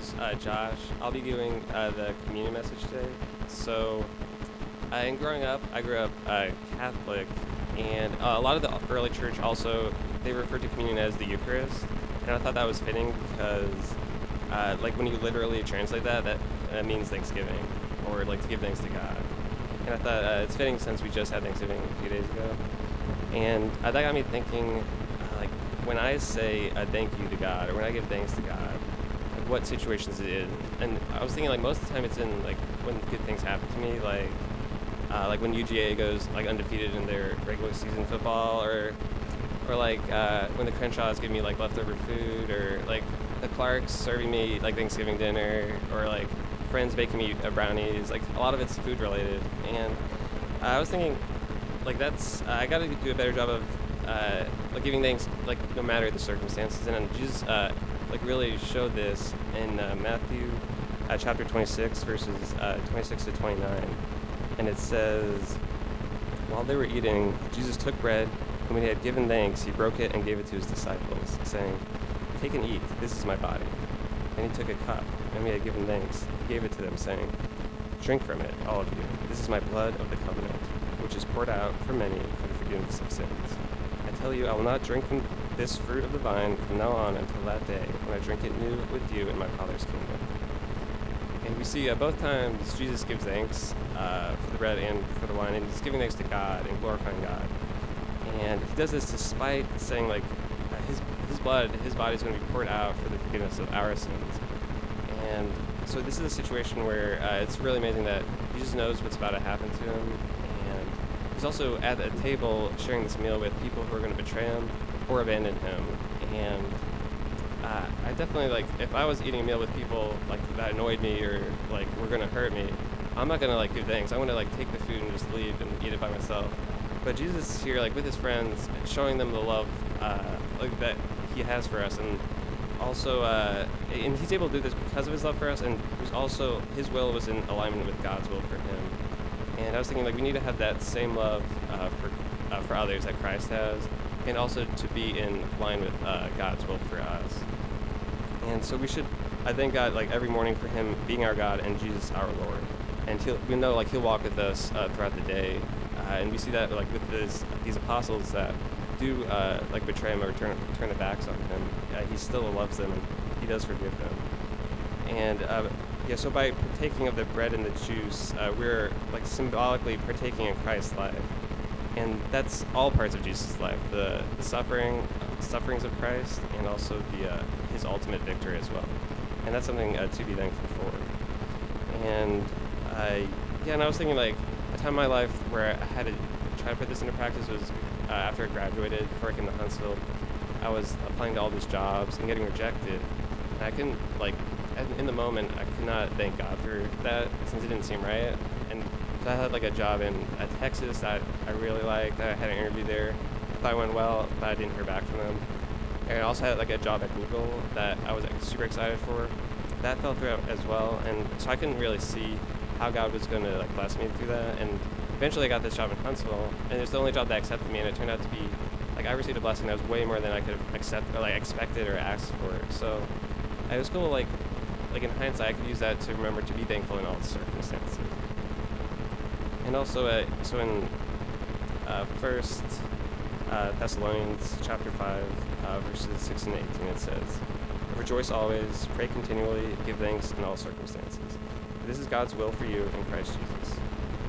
is uh, Josh. I'll be giving uh, the communion message today. So, uh, in growing up, I grew up uh, Catholic, and uh, a lot of the early church also they referred to communion as the Eucharist, and I thought that was fitting because, uh, like, when you literally translate that, that that means Thanksgiving or like to give thanks to God. And I thought uh, it's fitting since we just had Thanksgiving a few days ago, and that got me thinking, like, when I say a thank you to God or when I give thanks to God what situations it is. And I was thinking like most of the time it's in like when good things happen to me, like uh, like when UGA goes like undefeated in their regular season football, or or like uh, when the Crenshaws give me like leftover food, or like the Clarks serving me like Thanksgiving dinner, or like friends baking me uh, brownies. Like a lot of it's food related, and I was thinking like that's I got to do a better job of uh, like giving thanks like no matter the circumstances, and Jesus uh, like really showed this in uh, Matthew uh, chapter 26 verses uh, 26 to 29, and it says, while they were eating, Jesus took bread, and when he had given thanks, he broke it and gave it to his disciples, saying, "Take and eat. This is my body." And he took a cup, and when he had given thanks, he gave it to them, saying, "Drink from it, all of you. This is my blood of the covenant, which is poured out for many for the forgiveness of sins." I tell you, I will not drink from this fruit of the vine from now on until that day when I drink it new with you in my Father's kingdom. And we see uh, both times Jesus gives thanks uh, for the bread and for the wine, and he's giving thanks to God and glorifying God. And he does this despite saying, like, his, his blood, his body is going to be poured out for the forgiveness of our sins. And so this is a situation where uh, it's really amazing that Jesus knows what's about to happen to him, and he's also at a table sharing this meal with people who are going to betray him or abandon him. And uh, I definitely like if I was eating a meal with people like that annoyed me or like were gonna hurt me, I'm not gonna like do things. I'm gonna like take the food and just leave and eat it by myself. But Jesus is here like with his friends, showing them the love uh, like that he has for us, and also uh, and he's able to do this because of his love for us, and there's also his will was in alignment with God's will for him. And I was thinking like we need to have that same love uh, for uh, for others that Christ has, and also to be in line with uh, God's will for us. And so we should, I thank God like every morning for Him being our God and Jesus our Lord. And he'll, we know like He'll walk with us uh, throughout the day, uh, and we see that like with this, these apostles that do uh, like betray Him or turn turn their backs on Him. He still loves them and He does forgive them. And uh, yeah, so by partaking of the bread and the juice, uh, we're like symbolically partaking in Christ's life and that's all parts of Jesus' life: the, the suffering, sufferings of Christ, and also the uh, His ultimate victory as well. And that's something uh, to be thankful for. And I, yeah, and I was thinking like a time in my life where I had to try to put this into practice was uh, after I graduated, before I came to Huntsville. I was applying to all these jobs and getting rejected. And I couldn't like, in the moment, I could not thank God for that since it didn't seem right. And so I had like a job in uh, Texas that I really liked. I had an interview there. Thought it went well, but I didn't hear back from them. And I also had like a job at Google that I was like, super excited for. That fell through as well, and so I couldn't really see how God was going to like bless me through that. And eventually, I got this job in Huntsville, and it's the only job that accepted me, and it turned out to be like I received a blessing that was way more than I could have accepted, or like expected or asked for. So it was cool. Like like in hindsight, I could use that to remember to be thankful in all circumstances. And also, uh, so in uh, First uh, Thessalonians chapter five, uh, verses six and eighteen, it says, "Rejoice always, pray continually, give thanks in all circumstances. This is God's will for you in Christ Jesus."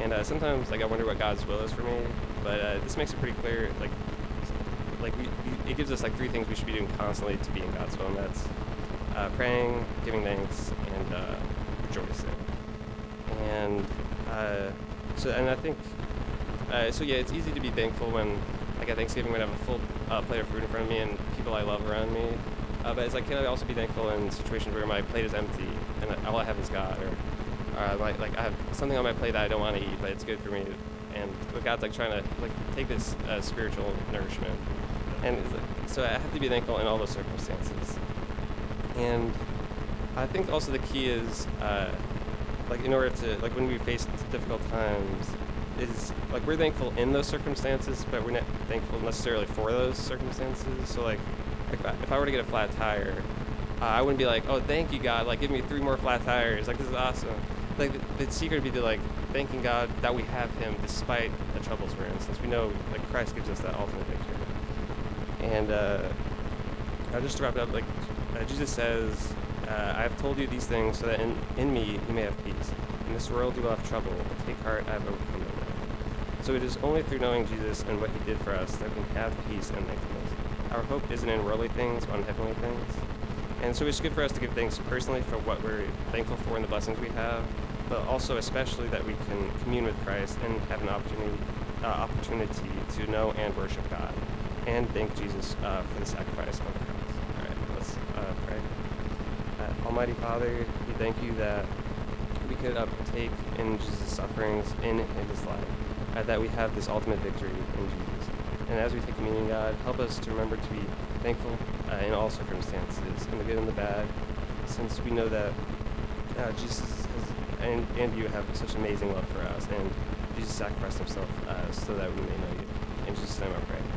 And uh, sometimes, like, I wonder what God's will is for me, but uh, this makes it pretty clear. Like, like we, it gives us like three things we should be doing constantly to be in God's will, and that's uh, praying, giving thanks, and rejoicing. And so, and I think, uh, so yeah, it's easy to be thankful when, like at Thanksgiving, when I have a full uh, plate of food in front of me and people I love around me. Uh, but it's like, can I also be thankful in situations where my plate is empty and all I have is God, or, or like, like I have something on my plate that I don't want to eat, but it's good for me, and God's like trying to like take this uh, spiritual nourishment, and so I have to be thankful in all those circumstances. And I think also the key is uh, like in order to like when we face difficult times is like we're thankful in those circumstances, but we're not thankful necessarily for those circumstances. So like if I, if I were to get a flat tire, uh, I wouldn't be like, oh, thank you, God. Like, give me three more flat tires. Like, this is awesome. Like, the, the secret would be to, like, thanking God that we have Him despite the troubles we're in, since we know, like, Christ gives us that ultimate victory. And uh, uh, just to wrap it up, like, uh, Jesus says, uh, I have told you these things so that in, in me you may have peace. In this world you will have trouble, but take heart, I have overcome the world. So it is only through knowing Jesus and what He did for us that we can have peace and thankfulness. Our hope isn't in worldly things, but on heavenly things. And so it's good for us to give thanks personally for what we're thankful for and the blessings we have, but also especially that we can commune with Christ and have an opportunity, uh, opportunity to know and worship God, and thank Jesus uh, for the sacrifice on the cross. All right, let's uh, pray. Uh, Almighty Father, we thank you that we could partake in Jesus' sufferings in, His life, uh, that we have this ultimate victory in Jesus. And as we take communion, God, help us to remember to be thankful uh, in all circumstances, in the good and the bad, since we know that uh, Jesus has, and, and you have such amazing love for us, and Jesus sacrificed himself uh, so that we may know you. In Jesus' name I pray.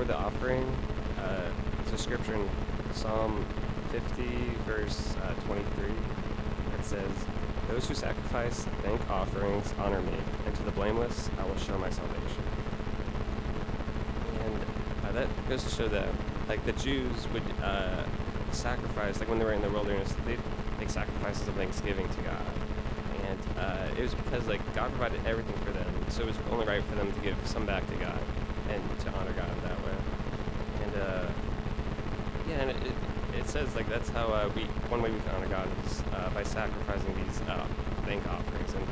For the offering, uh, it's a scripture in Psalm 50, verse uh, 23. It says, Those who sacrifice thank offerings honor me, and to the blameless I will show my salvation. And uh, that goes to show that, like, the Jews would uh, sacrifice, like, when they were in the wilderness, they'd make sacrifices of thanksgiving to God. And uh, it was because, like, God provided everything for them, so it was only right for them to give some back to God and to honor God in that way. Uh, yeah, and it, it, says like that's how uh, we one way we honor God is uh, by sacrificing these uh, thank offerings. And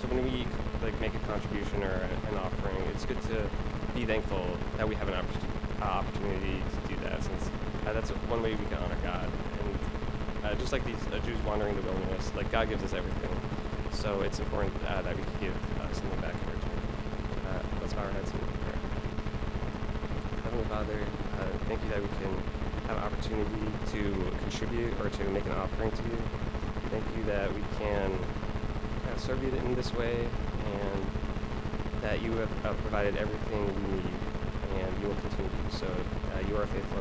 so when we like make a contribution or an offering, it's good to be thankful that we have an uh, opportunity to do that, since uh, that's one way we can honor God. And just like these Jews wandering the wilderness, like God gives us everything, so it's important that we give something back in return. Uh, let's bow our heads and pray. Heavenly Father, uh, thank you that we can have opportunity to contribute or to make an offering to you. Thank you that we can uh, serve you in this way and that you have uh, provided everything we need and you will continue to do so. Uh, you are faithful